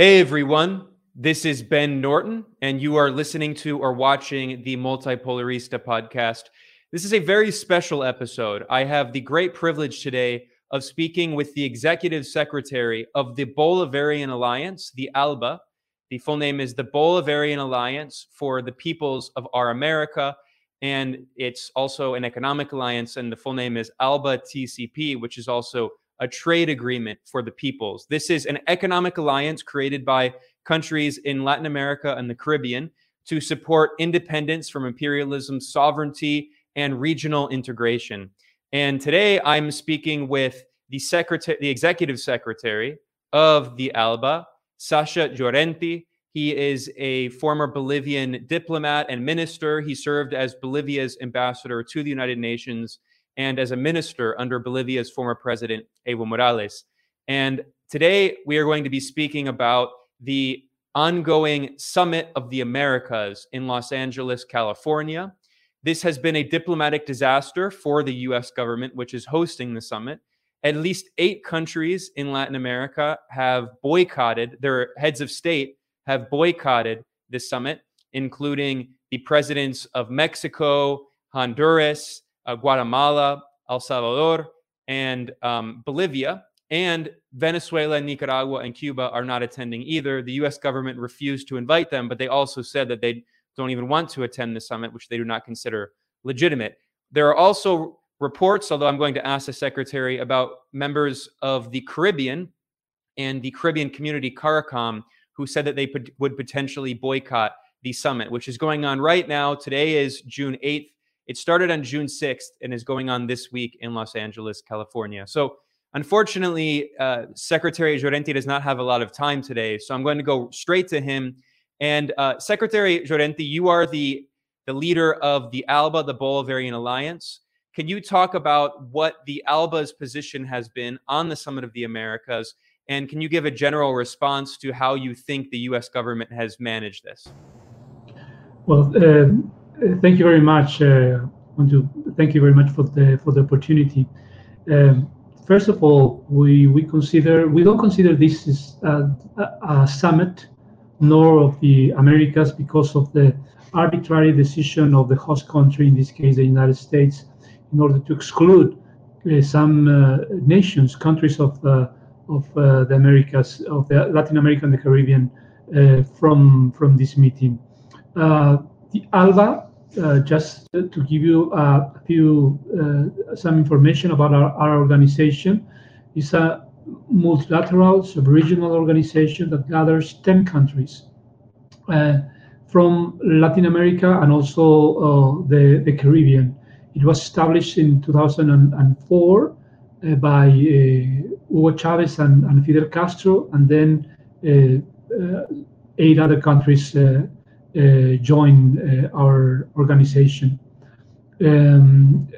Hey everyone, this is Ben Norton, and you are listening to or watching the Multipolarista podcast. This is a very special episode. I have the great privilege today of speaking with the executive secretary of the Bolivarian Alliance, the ALBA. The full name is the Bolivarian Alliance for the Peoples of Our America, and it's also an economic alliance, and the full name is ALBA TCP, which is also a trade agreement for the peoples. This is an economic alliance created by countries in Latin America and the Caribbean to support independence from imperialism, sovereignty, and regional integration. And today I'm speaking with the secretary, the executive secretary of the ALBA, Sacha Llorenti. He is a former Bolivian diplomat and minister. He served as Bolivia's ambassador to the United Nations and as a minister under Bolivia's former president, Evo Morales. And today we are going to be speaking about the ongoing Summit of the Americas in Los Angeles, California. This has been a diplomatic disaster for the US government, which is hosting the summit. At least eight countries in Latin America have boycotted, their heads of state have boycotted this summit, including the presidents of Mexico, Honduras, uh, Guatemala, El Salvador, and um, Bolivia. And Venezuela, Nicaragua, and Cuba are not attending either. The US government refused to invite them, but they also said that they don't even want to attend the summit, which they do not consider legitimate. There are also reports, although I'm going to ask the secretary about members of the Caribbean and the Caribbean community CARICOM who said that they would potentially boycott the summit, which is going on right now. Today is June 8th. It started on June 6th and is going on this week in Los Angeles, California. So, unfortunately, uh, Secretary Llorenti does not have a lot of time today. So, I'm going to go straight to him. And uh, Secretary Llorenti, you are the, the leader of the ALBA, the Bolivarian Alliance. Can you talk about what the ALBA's position has been on the Summit of the Americas? And can you give a general response to how you think the US government has managed this? Well, uh, thank you very much. Uh, thank you very much for the for the opportunity. Um, first of all, we we consider we don't consider this is a, a, summit, nor of the Americas because of the arbitrary decision of the host country, in this case the United States, in order to exclude uh, some uh, nations, countries of uh, of uh, the Americas, of the Latin America and the Caribbean, uh, from from this meeting. the ALBA uh, just to give you a few uh, some information about our, our organization it's a multilateral sub-regional organization that gathers 10 countries uh, from Latin America and also uh, the, the Caribbean. It was established in 2004 uh, by uh, Hugo Chavez and, and, Fidel Castro, and then eight other countries uh, join uh, our organization. Um,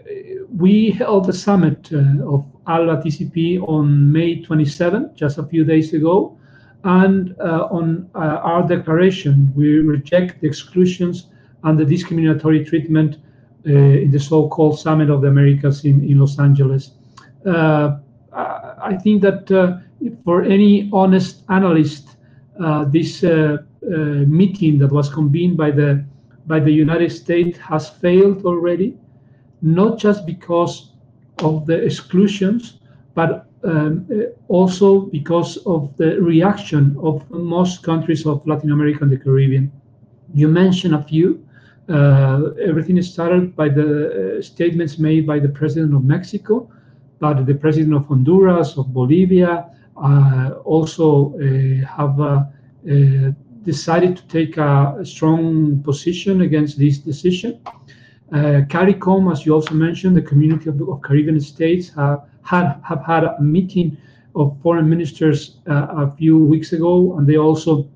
we held a summit uh, of ALBA TCP on May 27, just a few days ago. And on our declaration, we reject the exclusions and the discriminatory treatment uh, in the so-called Summit of the Americas in, in Los Angeles. Uh, I think that uh, for any honest analyst, this uh, meeting that was convened by the by the United States has failed already, not just because of the exclusions, but um, uh, also because of the reaction of most countries of Latin America and the Caribbean. You mentioned a few. Uh, everything started by the uh, statements made by the president of Mexico, but the president of Honduras, of Bolivia, uh, also uh, have decided to take a, a strong position against this decision. Uh, CARICOM, as you also mentioned, the community of, of Caribbean states have had have had a meeting of foreign ministers uh, a few weeks ago, and they also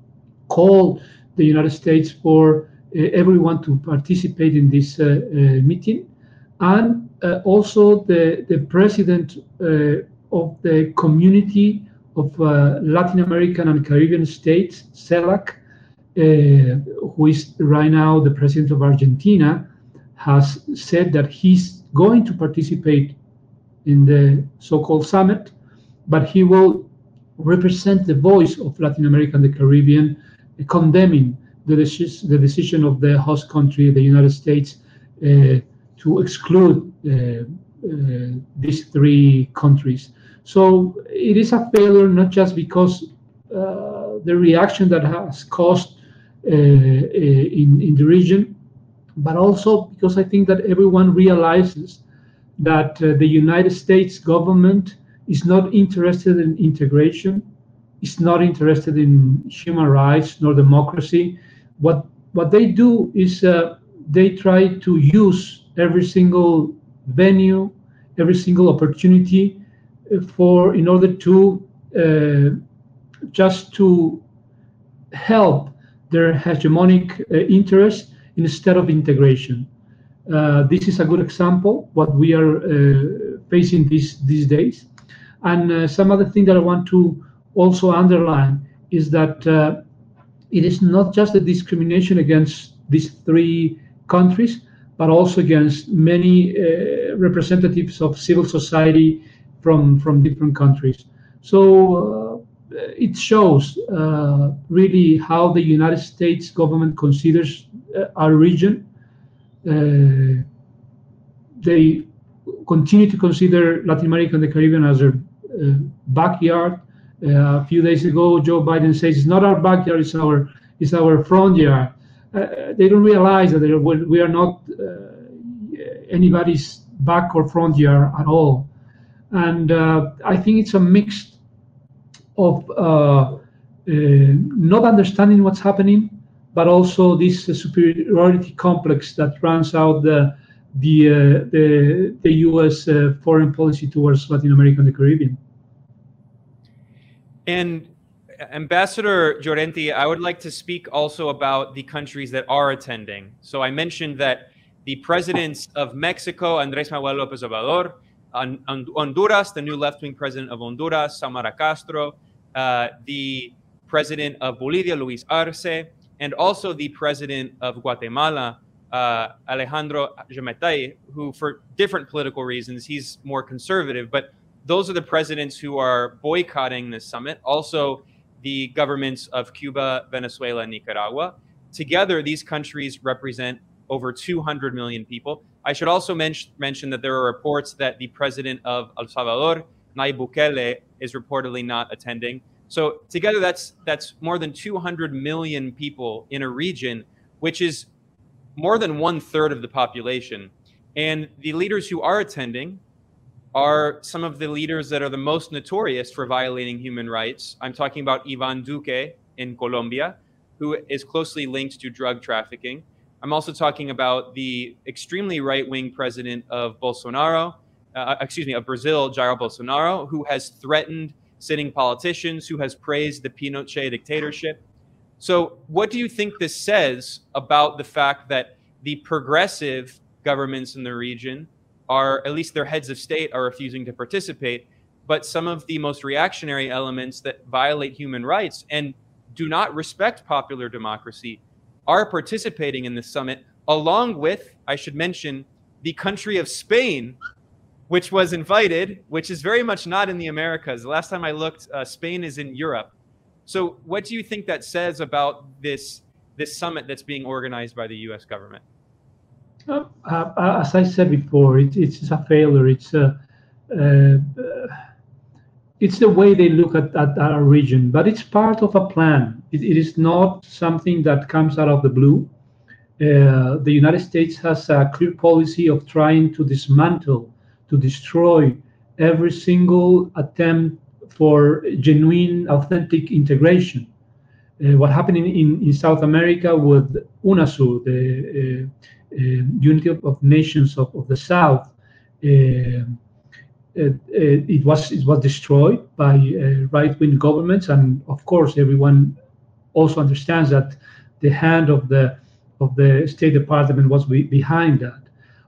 called the United States for uh, everyone to participate in this uh, uh, meeting, and uh, also the the president of the community of uh, Latin American and Caribbean states, CELAC, uh, who is right now the president of Argentina, has said that he's going to participate in the so-called summit, but he will represent the voice of Latin America and the Caribbean, condemning the, deci- the decision of the host country, the United States, uh, to exclude uh, uh, these three countries. So it is a failure not just because uh, the reaction that has caused uh, in, in the region, but also because I think that everyone realizes that uh, the United States government is not interested in integration, is not interested in human rights nor democracy. What what they do is uh, they try to use every single venue, every single opportunity for in order to uh, just to help their hegemonic uh, instead of integration. Uh, this is a good example what we are uh, facing these these days. And uh, some other thing that I want to also underline is that uh, it is not just a discrimination against these three countries, but also against many representatives of civil society from from different countries. So uh, it shows uh, really how the United States government considers uh, our region. Uh, they continue to consider Latin America and the Caribbean as their uh, backyard. a few days ago, Joe Biden says it's not our backyard; it's our it's our front yard. Uh, they don't realize that we are not uh, anybody's back or front yard at all. And uh, I think it's a mix of not understanding what's happening, but also this superiority complex that runs out the the, uh, the, the U.S. Uh, foreign policy towards Latin America and the Caribbean. And Ambassador Llorenti, I would like to speak also about the countries that are attending. So I mentioned that the presidents of Mexico, Andrés Manuel López Obrador, Honduras, the new left-wing president of Honduras, Xiomara Castro, uh, the president of Bolivia, Luis Arce, and also the president of Guatemala, uh, Alejandro Giammattei, who, for different political reasons, he's more conservative, but those are the presidents who are boycotting this summit. Also, the governments of Cuba, Venezuela, and Nicaragua. Together, these countries represent over 200 million people. I should also men- mention that there are reports that the president of El Salvador, Nayib Bukele, is reportedly not attending. So together, that's that's more than 200 million people in a region, which is more than one third of the population. And the leaders who are attending are some of the leaders that are the most notorious for violating human rights. I'm talking about Ivan Duque in Colombia, who is closely linked to drug trafficking. I'm also talking about the extremely right wing president of Bolsonaro, uh, excuse me, of Brazil, Jair Bolsonaro, who has threatened sitting politicians, who has praised the Pinochet dictatorship. So, what do you think this says about the fact that the progressive governments in the region are, at least their heads of state, are refusing to participate. But some of the most reactionary elements that violate human rights and do not respect popular democracy are participating in this summit, along with, I should mention, the country of Spain, which was invited, which is very much not in the Americas. The last time I looked, uh, Spain is in Europe. So, what do you think that says about this this summit that's being organized by the U.S. government? Uh, uh, as I said before, it, it's a failure. It's a, uh, it's the way they look at, at our region, but it's part of a plan. It, it is not something that comes out of the blue. Uh, the United States has a clear policy of trying to dismantle, to destroy every single attempt for genuine, authentic integration. Uh, what happened in, in, South America with UNASUR, the uh, uh, unity of, of, nations of, of the South, uh, it, it, was it was destroyed by uh, right-wing governments, and of course, everyone also understands that the hand of the of the State Department was be, behind that.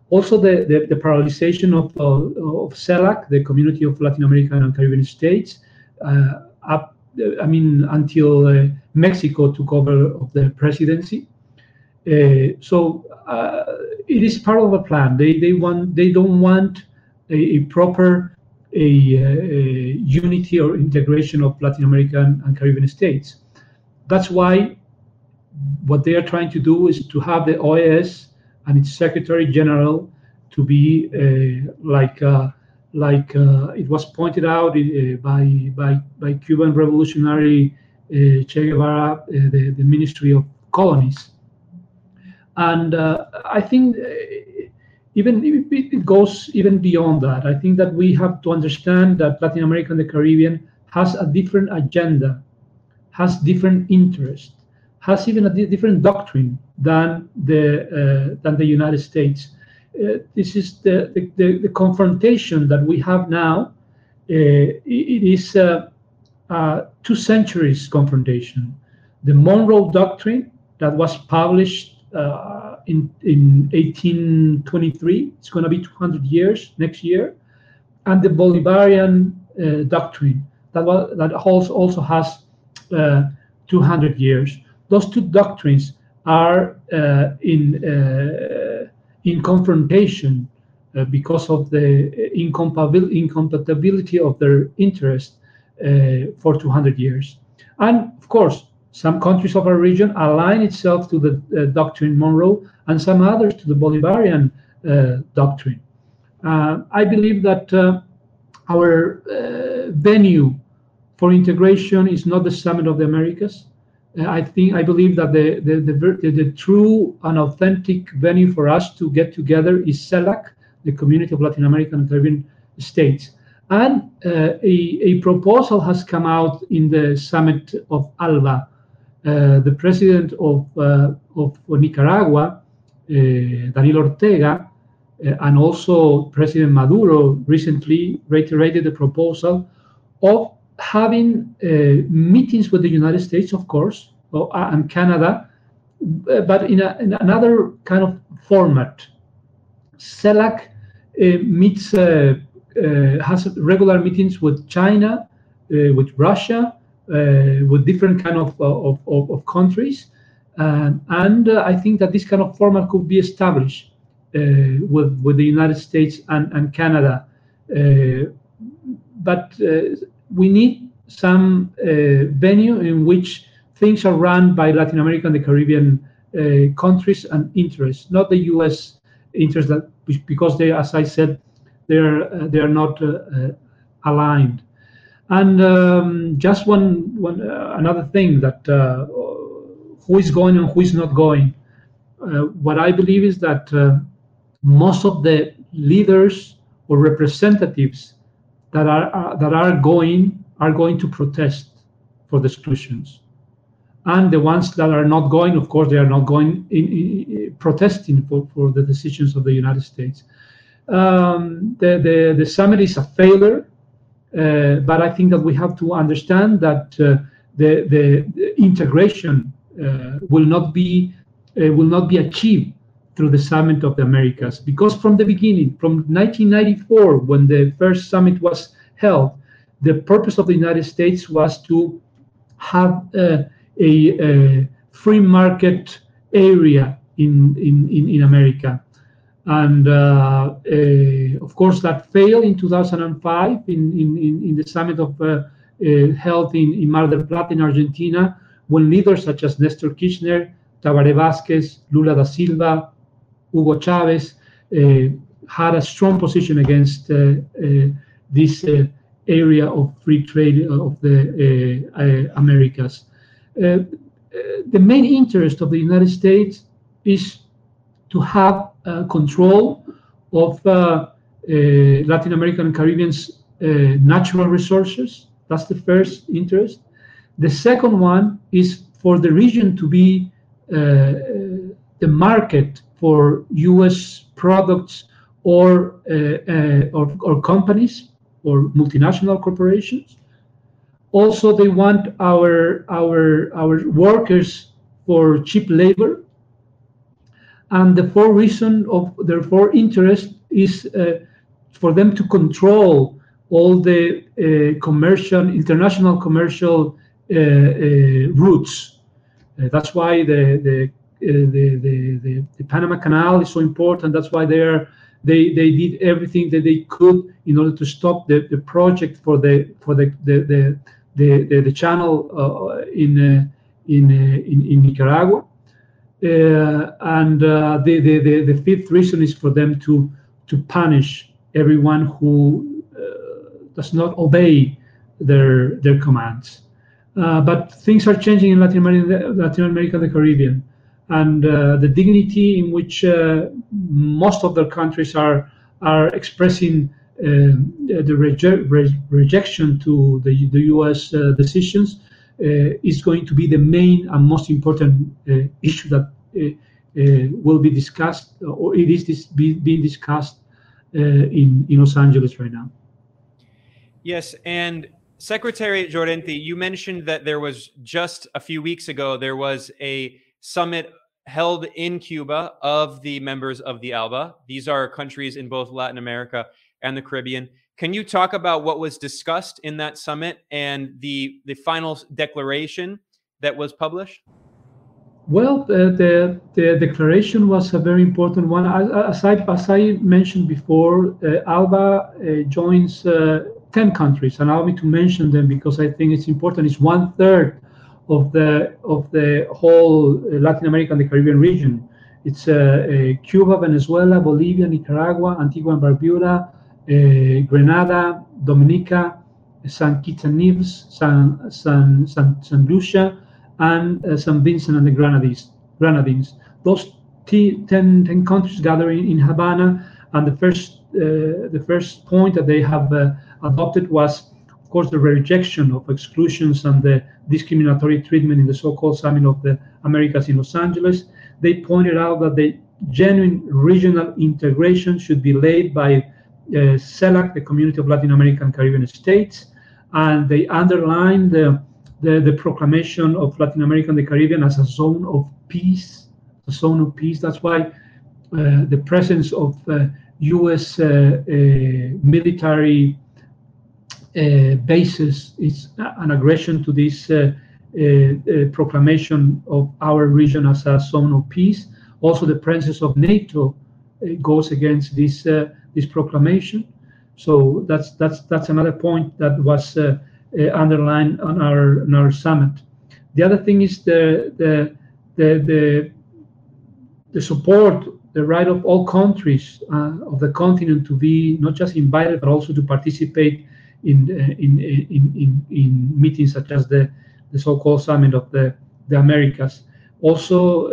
Also, the, the, the paralyzation of, of CELAC, the Community of Latin American and Caribbean States, uh, up, I mean, until uh, Mexico took over of the presidency. Uh, so uh, it is part of a plan. They they want they don't want a, a proper a, a, unity or integration of Latin American and Caribbean states. That's why what they are trying to do is to have the OAS and its Secretary General to be uh, like uh, like uh, it was pointed out uh, by by by Cuban revolutionary uh, Che Guevara, uh, the, the Ministry of Colonies, and I think even it goes even beyond that. I think that we have to understand that Latin America and the Caribbean has a different agenda, has different interests, has even a different doctrine than the uh, than the United States. Uh, this is the, the, the, confrontation that we have now. Uh, it is two centuries confrontation. The Monroe Doctrine that was published uh, in in 1823. It's going to be 200 years next year, and the Bolivarian uh, doctrine that was, that also also has uh, 200 years. Those two doctrines are uh, in uh, in confrontation because of the incompatibility of their interest for 200 years, and of course some countries of our region align itself to the uh, doctrine Monroe and some others to the Bolivarian uh, doctrine. Uh, I believe that our venue for integration is not the Summit of the Americas. Uh, I think I believe that the the, the the, true and authentic venue for us to get together is CELAC, the Community of Latin American and Caribbean States. And a, a proposal has come out in the summit of ALBA, uh, the president of, uh, of Nicaragua, uh, Daniel Ortega, and also President Maduro recently reiterated the proposal of having meetings with the United States, of course, and Canada, but in, a, in another kind of format. CELAC uh, meets, uh, uh, has regular meetings with China, with Russia, uh, with different kind of, of, of, of countries. And uh, I think that this kind of format could be established uh, with, with the United States and, and Canada. but we need some venue in which things are run by Latin American and the Caribbean uh, countries and interests, not the U.S. interests that because they, as I said, they are uh, they are not uh, aligned. And um, just one, one uh, another thing that uh, who is going and who is not going. Uh, what I believe is that uh, most of the leaders or representatives that are uh, that are going are going to protest for the solutions, and the ones that are not going, of course, they are not going in, in, protesting for, for the decisions of the United States. Um, the, the the summit is a failure uh, but I think that we have to understand that uh, the, the, the, integration uh, will not be will not be achieved through the Summit of the Americas. Because from the beginning, from 1994, when the first summit was held, the purpose of the United States was to have uh, a, a, free market area in, in, in, in America. And uh, uh, of course that failed in 2005 in, in, in the summit of uh, held in, in Mar del Plata in Argentina when leaders such as Nestor Kirchner, Tabaré Vázquez, Lula da Silva, Hugo Chavez uh, had a strong position against uh, uh, this area of free trade of the Americas. the main interest of the United States is to have uh, control of uh, uh, Latin American and Caribbean's natural resources. That's the first interest. The second one is for the region to be the market for U.S. products or, or, or companies or multinational corporations. Also, they want our our our workers for cheap labor and the fourth reason of their four interest is uh, for them to control all the uh, commercial, international commercial uh, uh routes. Uh, that's why the the, uh, the the, the, the, Panama Canal is so important. That's why they're They they did everything that they could in order to stop the, the project for the for the the the the, the, the channel uh, in, uh, in, uh, in in Nicaragua. Uh, and uh, the, the, the, the, fifth reason is for them to to punish everyone who uh, does not obey their their commands. but things are changing in Latin America, Latin America, the Caribbean, and the dignity in which most of their countries are are expressing um, the re- rejection to the, the U.S. Uh, decisions uh, is going to be the main and most important uh, issue that will be discussed, or it is be, being discussed in, in Los Angeles right now. Yes, and Secretary Llorenti, you mentioned that there was just a few weeks ago there was a summit held in Cuba of the members of the ALBA. These are countries in both Latin America and the Caribbean. Can you talk about what was discussed in that summit and the the final declaration that was published? Well, the, the, the declaration was a very important one. As I, as I mentioned before, uh, ALBA uh, joins uh, 10 countries. Allow me to mention them because I think it's important. It's one third of the of the whole Latin America and the Caribbean region. It's uh, uh, Cuba, Venezuela, Bolivia, Nicaragua, Antigua and Barbuda, uh, Grenada, Dominica, St. Kitts and Nevis, San, San, San, San Lucia, and uh, St. Vincent and the Grenadines. Grenadines. Those t- 10, 10 countries gathering in Havana, and the first uh, the first point that they have uh, adopted was, of course, the rejection of exclusions and the discriminatory treatment in the so-called Summit of the Americas in Los Angeles. They pointed out that the genuine regional integration should be led by uh, CELAC, the Community of Latin American and Caribbean States, and they underlined the, the, the, proclamation of Latin America and the Caribbean as a zone of peace, a zone of peace. That's why uh, the presence of uh, U.S. Uh, uh, military uh, bases is an aggression to this proclamation of our region as a zone of peace. Also, the presence of NATO goes against this this proclamation. So that's that's that's another point that was uh, uh, underlined on our on our summit. The other thing is the the the the, the support, the right of all countries uh, of the continent to be not just invited but also to participate in uh, in, in in in meetings such as the the so-called summit of the the Americas. Also, uh,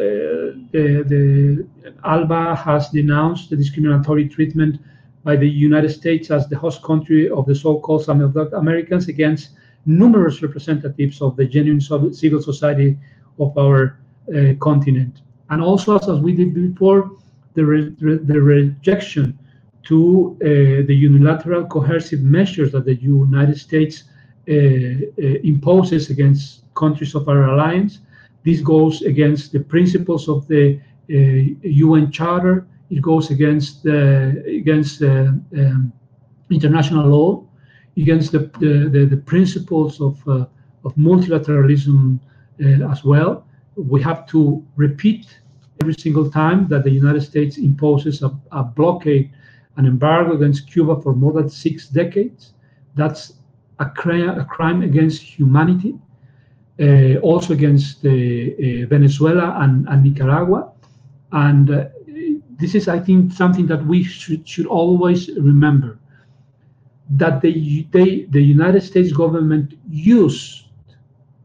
the, the ALBA has denounced the discriminatory treatment by the United States as the host country of the so-called Summit of the Americans against numerous representatives of the genuine civil society of our uh, continent. And also, as we did before, the, re the rejection to uh, the unilateral coercive measures that the United States uh, uh imposes against countries of our alliance. This goes against the principles of the UN Charter it goes against against um, international law, against the, the, the principles of, of multilateralism as well. We have to repeat every single time that the United States imposes a, a blockade, an embargo against Cuba for more than six decades. That's a, cri- a crime against humanity, uh, also against uh, uh, Venezuela and, and, Nicaragua. And uh, this is, I think, something that we should, should always remember that the, they, the United States government used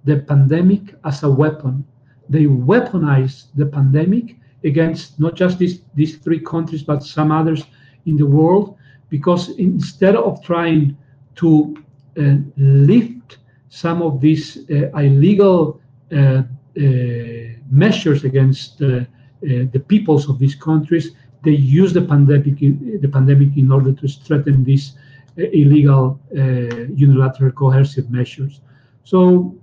the pandemic as a weapon. They weaponized the pandemic against not just these, these three countries, but some others in the world, because instead of trying to uh, lift some of these uh, illegal uh, uh measures against uh, the peoples of these countries, they use the pandemic, the pandemic in order to strengthen these uh, illegal unilateral coercive measures. So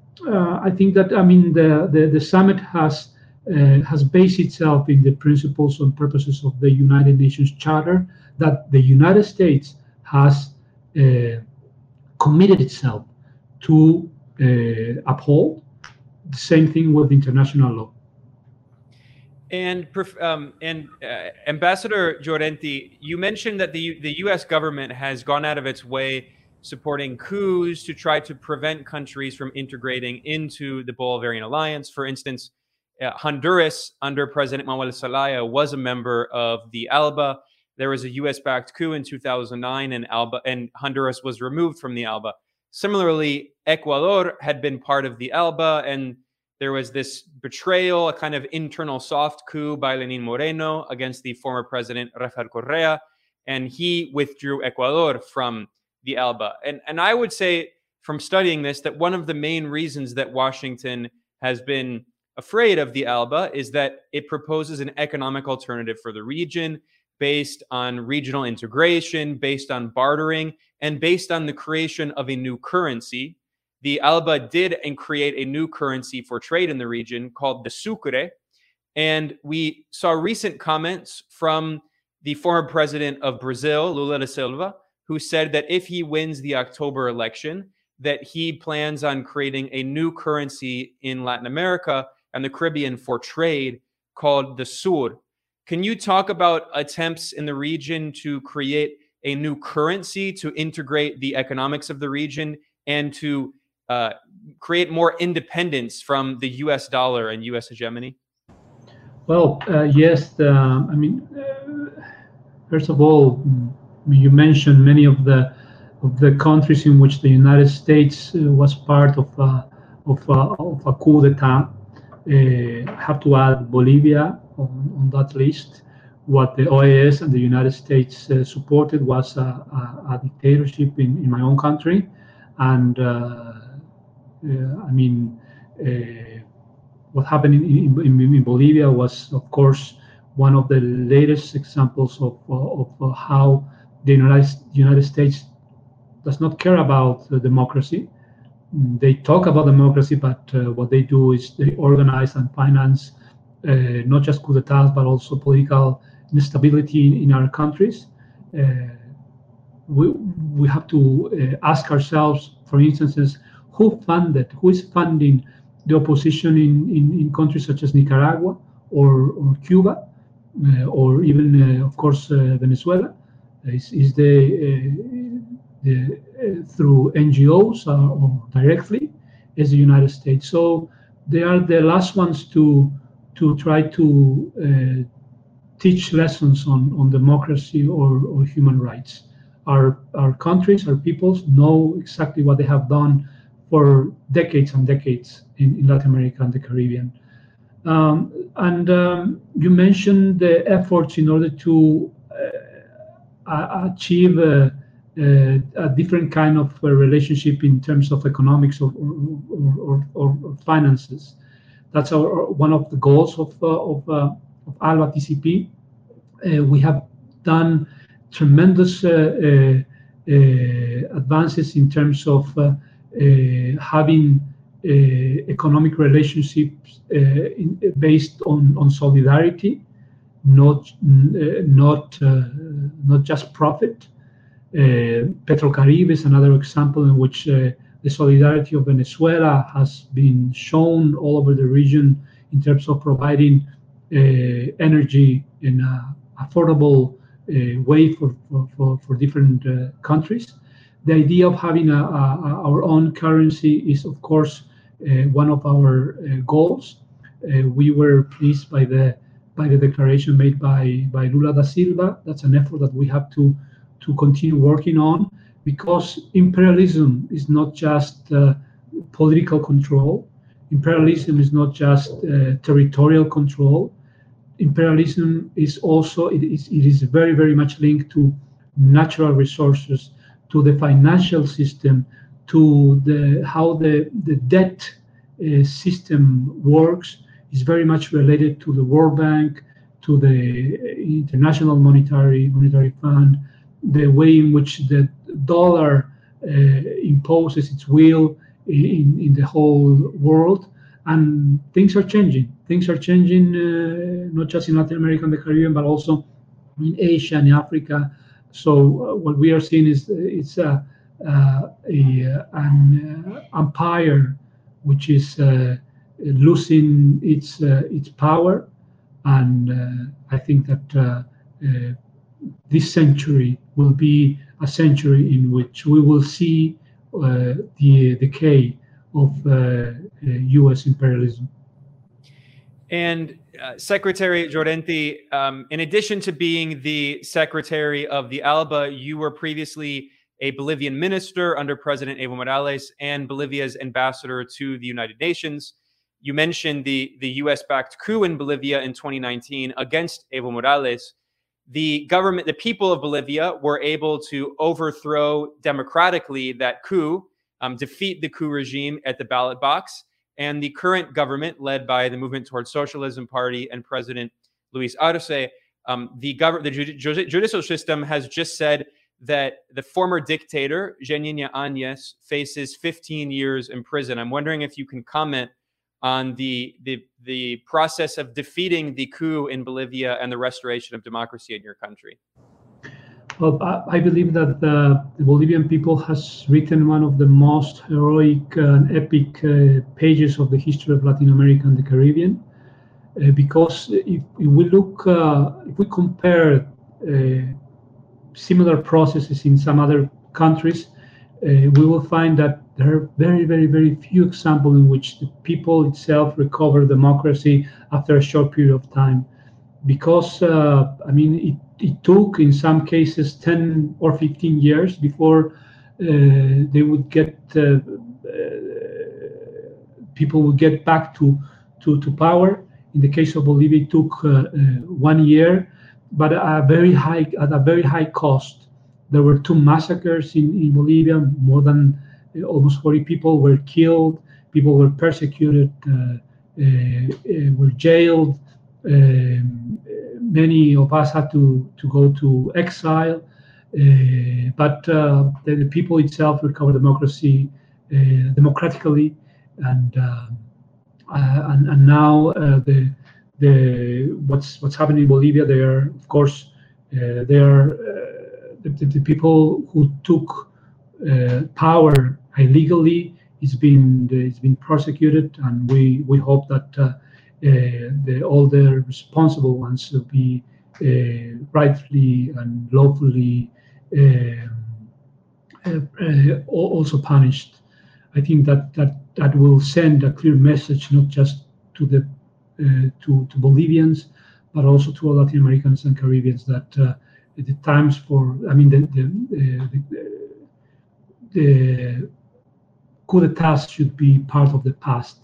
I think that I mean the the, the summit has uh, has based itself in the principles and purposes of the United Nations Charter that the United States has uh, committed itself to uh, uphold. The same thing with international law. And um, and uh, Ambassador Llorenti, you mentioned that the the U.S. government has gone out of its way supporting coups to try to prevent countries from integrating into the Bolivarian alliance. For instance, uh, Honduras under President Manuel Zelaya was a member of the ALBA. There was a U.S.-backed coup in 2009, and ALBA and Honduras was removed from the ALBA. Similarly, Ecuador had been part of the ALBA, and there was this betrayal, a kind of internal soft coup by Lenin Moreno against the former president Rafael Correa, and he withdrew Ecuador from the ALBA. And and I would say from studying this that one of the main reasons that Washington has been afraid of the ALBA is that it proposes an economic alternative for the region based on regional integration, based on bartering, and based on the creation of a new currency. The ALBA did and create a new currency for trade in the region called the Sucre. And we saw recent comments from the former president of Brazil, Lula da Silva, who said that if he wins the October election, that he plans on creating a new currency in Latin America and the Caribbean for trade called the Sur. Can you talk about attempts in the region to create a new currency to integrate the economics of the region and to uh, create more independence from the US dollar and US hegemony? Well, uh, yes. The, I mean, uh, first of all, you mentioned many of the of the countries in which the United States uh, was part of a, of a, of a coup d'état. Uh, have to add Bolivia on, on, that list. What the OAS and the United States uh, supported was a, a, a, dictatorship in, in my own country, and uh, I mean, what happened in, in, in, Bolivia was, of course, one of the latest examples of, of how the United States does not care about democracy. They talk about democracy, but uh, what they do is they organize and finance uh, not just coup d'etats, but also political instability in, our countries. Uh, we, we have to uh, ask ourselves, for instance, who funded, who is funding the opposition in, in, in countries such as Nicaragua or, or Cuba, uh, or even, uh, of course, Venezuela is, is the, uh, the uh, through NGOs or directly as the United States. So they are the last ones to to try to uh, teach lessons on, on democracy or, or human rights. Our our countries, our peoples know exactly what they have done for decades and decades in, in Latin America and the Caribbean. Um, and um, you mentioned the efforts in order to achieve a, a, a, different kind of uh, relationship in terms of economics or, or, or, or finances. That's our, one of the goals of, uh, of, uh, of ALBA TCP. Uh, we have done tremendous uh, advances in terms of having economic relationships in, based on, on solidarity not not uh, not just profit. Uh, Petrocaribe is another example in which uh, the solidarity of Venezuela has been shown all over the region in terms of providing energy in an affordable way for, for, for different countries the idea of having a, a, our own currency is, of course, uh, one of our uh, goals. Uh, we were pleased by the by the declaration made by, by Lula da Silva. That's an effort that we have to, to continue working on because imperialism is not just uh, political control. Imperialism is not just uh, territorial control. Imperialism is also it is, it is very very much linked to natural resources, to the financial system, to the how the the debt uh, system works, is very much related to the World Bank, to the International Monetary Monetary Fund, the way in which the dollar uh, imposes its will in, in the whole world. And things are changing. Things are changing uh, not just in Latin America and the Caribbean, but also in Asia and Africa. So uh, what we are seeing is it's a, a an uh, empire which is uh, losing its uh, its power and I think that this century will be a century in which we will see the decay of U.S. imperialism. And uh, Secretary Llorenti, um, in addition to being the secretary of the ALBA, you were previously a Bolivian minister under President Evo Morales and Bolivia's ambassador to the United Nations. You mentioned the, the US backed coup in Bolivia in 2019 against Evo Morales. The government, the people of Bolivia were able to overthrow democratically that coup, um, defeat the coup regime at the ballot box. And the current government, led by the Movement Towards Socialism Party and President Luis Arce, um, the, gov- the judicial system has just said that the former dictator, Janine Áñez, faces 15 years in prison. I'm wondering if you can comment on the, the, the process of defeating the coup in Bolivia and the restoration of democracy in your country. Well, I, believe that the, Bolivian people has written one of the most heroic and epic uh, pages of the history of Latin America and the Caribbean. Uh, because if, if, we look, uh, if we compare uh, similar processes in some other countries, we will find that there are very, very, very few examples in which the people itself recover democracy after a short period of time. Because, uh, I mean, it, it, took in some cases 10 or 15 years before uh, they would get, uh, uh people would get back to, to, to power. In the case of Bolivia, it took uh, uh, one year but a very high at a very high cost. There were two massacres in, in Bolivia. More than uh, almost 40 people were killed. People were persecuted, uh, uh, uh were jailed. Um, many of us had to, to go to exile. But the, the, people itself recovered democracy democratically, and, and and now the the what's what's happening in Bolivia. They are, of course, they are the, the, people who took uh, power illegally. It's been it's been prosecuted, and we we hope that uh, uh, the, all the responsible ones will be uh, rightfully and lawfully also punished. I think that that that will send a clear message, not just to the uh, to, to Bolivians, but also to all Latin Americans and Caribbeans that uh, the times for, I mean, the, the, uh, the, the coup d'etats should be part of the past.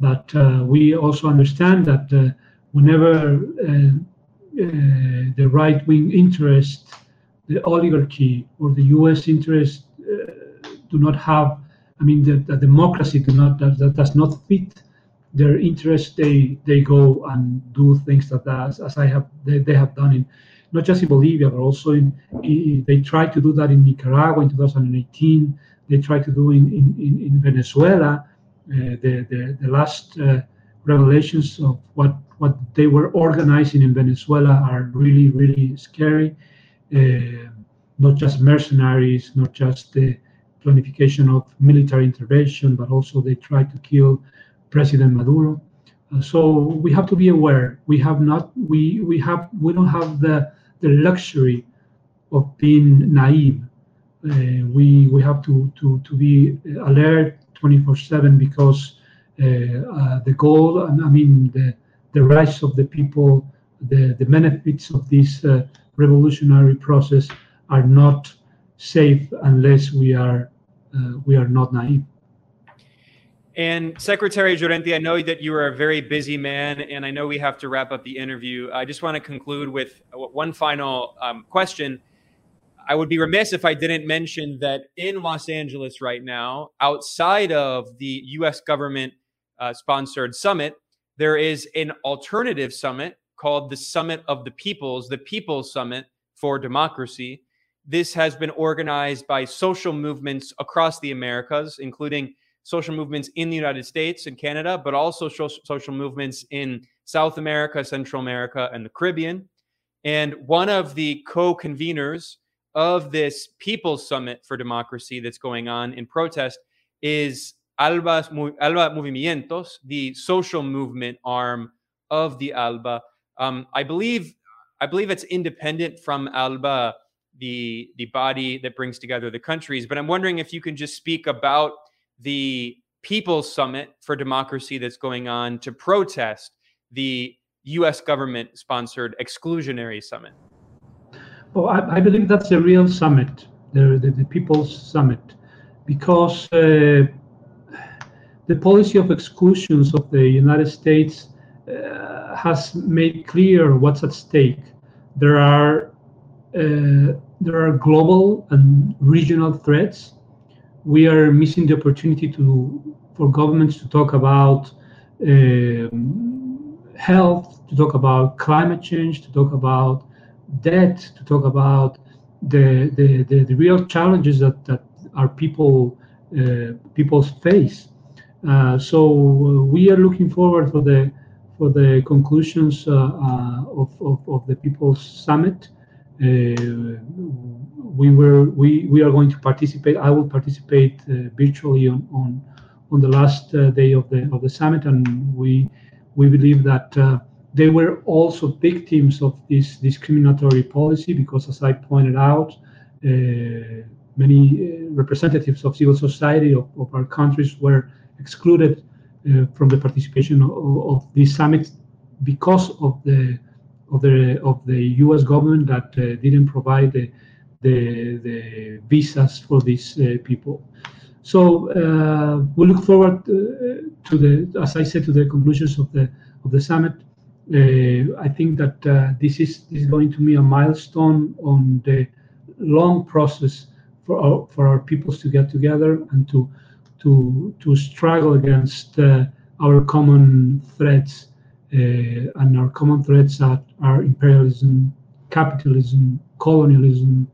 But uh, we also understand that uh, whenever uh, the right wing interest, the oligarchy or the U.S. interest do not have I mean, the, the democracy do not that, that, does not fit their interest, they they go and do things that as, as I have they, they have done in not just in Bolivia but also in, in they tried to do that in Nicaragua in 2018. They tried to do in in, in Venezuela. Uh, the, the the last uh, revelations of what what they were organizing in Venezuela are really really scary. Uh, not just mercenaries, not just the planification of military intervention, but also they tried to kill President Maduro. Uh, so we have to be aware. We have not. We we have. We don't have the the luxury of being naive. Uh, we we have to to to be alert 24/7 because uh, uh, the goal. and I mean the the rights of the people, the the benefits of this uh, revolutionary process are not safe unless we are uh, we are not naive. And Secretary Llorenti, I know that you are a very busy man, and I know we have to wrap up the interview. I just want to conclude with one final um, question. I would be remiss if I didn't mention that in Los Angeles right now, outside of the U.S. government uh, sponsored summit, there is an alternative summit called the Summit of the Peoples, the People's Summit for Democracy. This has been organized by social movements across the Americas, including social movements in the United States and Canada, but also social movements in South America, Central America, and the Caribbean. And one of the co conveners of this People's Summit for Democracy that's going on in protest is Alba's, Alba Movimientos, the social movement arm of the ALBA. Um, I believe I believe it's independent from ALBA, the the body that brings together the countries. But I'm wondering if you can just speak about the People's Summit for Democracy that's going on to protest the U.S. government sponsored exclusionary summit. Well, I, I, believe that's a real summit, the, the, the People's Summit, because uh, the policy of exclusions of the United States uh, has made clear what's at stake. There are uh, there are global and regional threats. We are missing the opportunity to for governments to talk about um, health, to talk about climate change, to talk about debt, to talk about the the, the, the real challenges that, that our people uh, people face. Uh, so we are looking forward for the for the conclusions uh, uh, of, of, of the People's Summit. We were we, we are going to participate. I will participate virtually on, on on the last day of the of the summit, and we we believe that they were also victims of this discriminatory policy because, as I pointed out, uh, many uh, representatives of civil society of, of, our countries were excluded uh, from the participation of, of summit because of the of the of the U.S. government that uh, didn't provide the, the, the visas for these uh, people. So uh, we look forward to the, as I said, to the conclusions of the of the summit. I think that this is this is going to be a milestone on the long process for our, for our peoples to get together and to to to struggle against uh, our common threats and our common threats that are imperialism, capitalism, colonialism,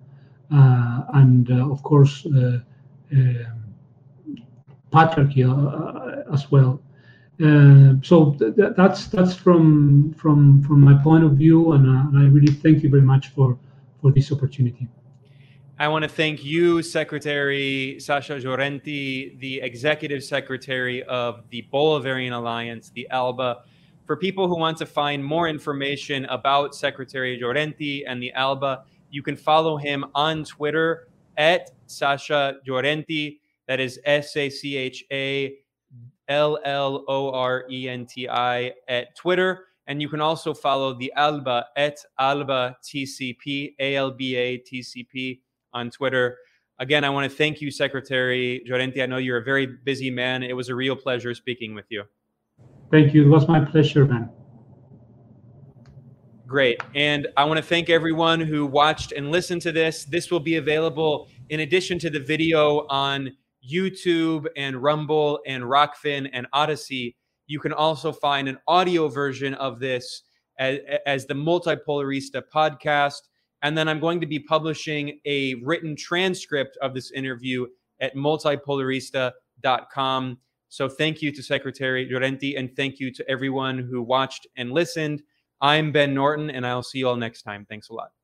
and of course um, patriarchy as well. Uh, so th- th- that's that's from from from my point of view, and, uh, and I really thank you very much for for this opportunity. I want to thank you, Secretary Sacha Llorenti, the Executive Secretary of the Bolivarian Alliance, the ALBA. For people who want to find more information about Secretary Llorenti and the ALBA, you can follow him on Twitter at Sacha Llorenti. That is S A C H A L L O R E N T I at Twitter. And you can also follow the Alba at Alba TCP, A L B A T C P on Twitter. Again, I want to thank you, Secretary Llorenti. I know you're a very busy man. It was a real pleasure speaking with you. Thank you. It was my pleasure, man. Great. And I want to thank everyone who watched and listened to this. This will be available in addition to the video on YouTube and Rumble and Rokfin and Odysee. You can also find an audio version of this as, as the Multipolarista podcast. And then I'm going to be publishing a written transcript of this interview at multipolarista.com. So thank you to Secretary Llorenti and thank you to everyone who watched and listened. I'm Ben Norton, and I'll see you all next time. Thanks a lot.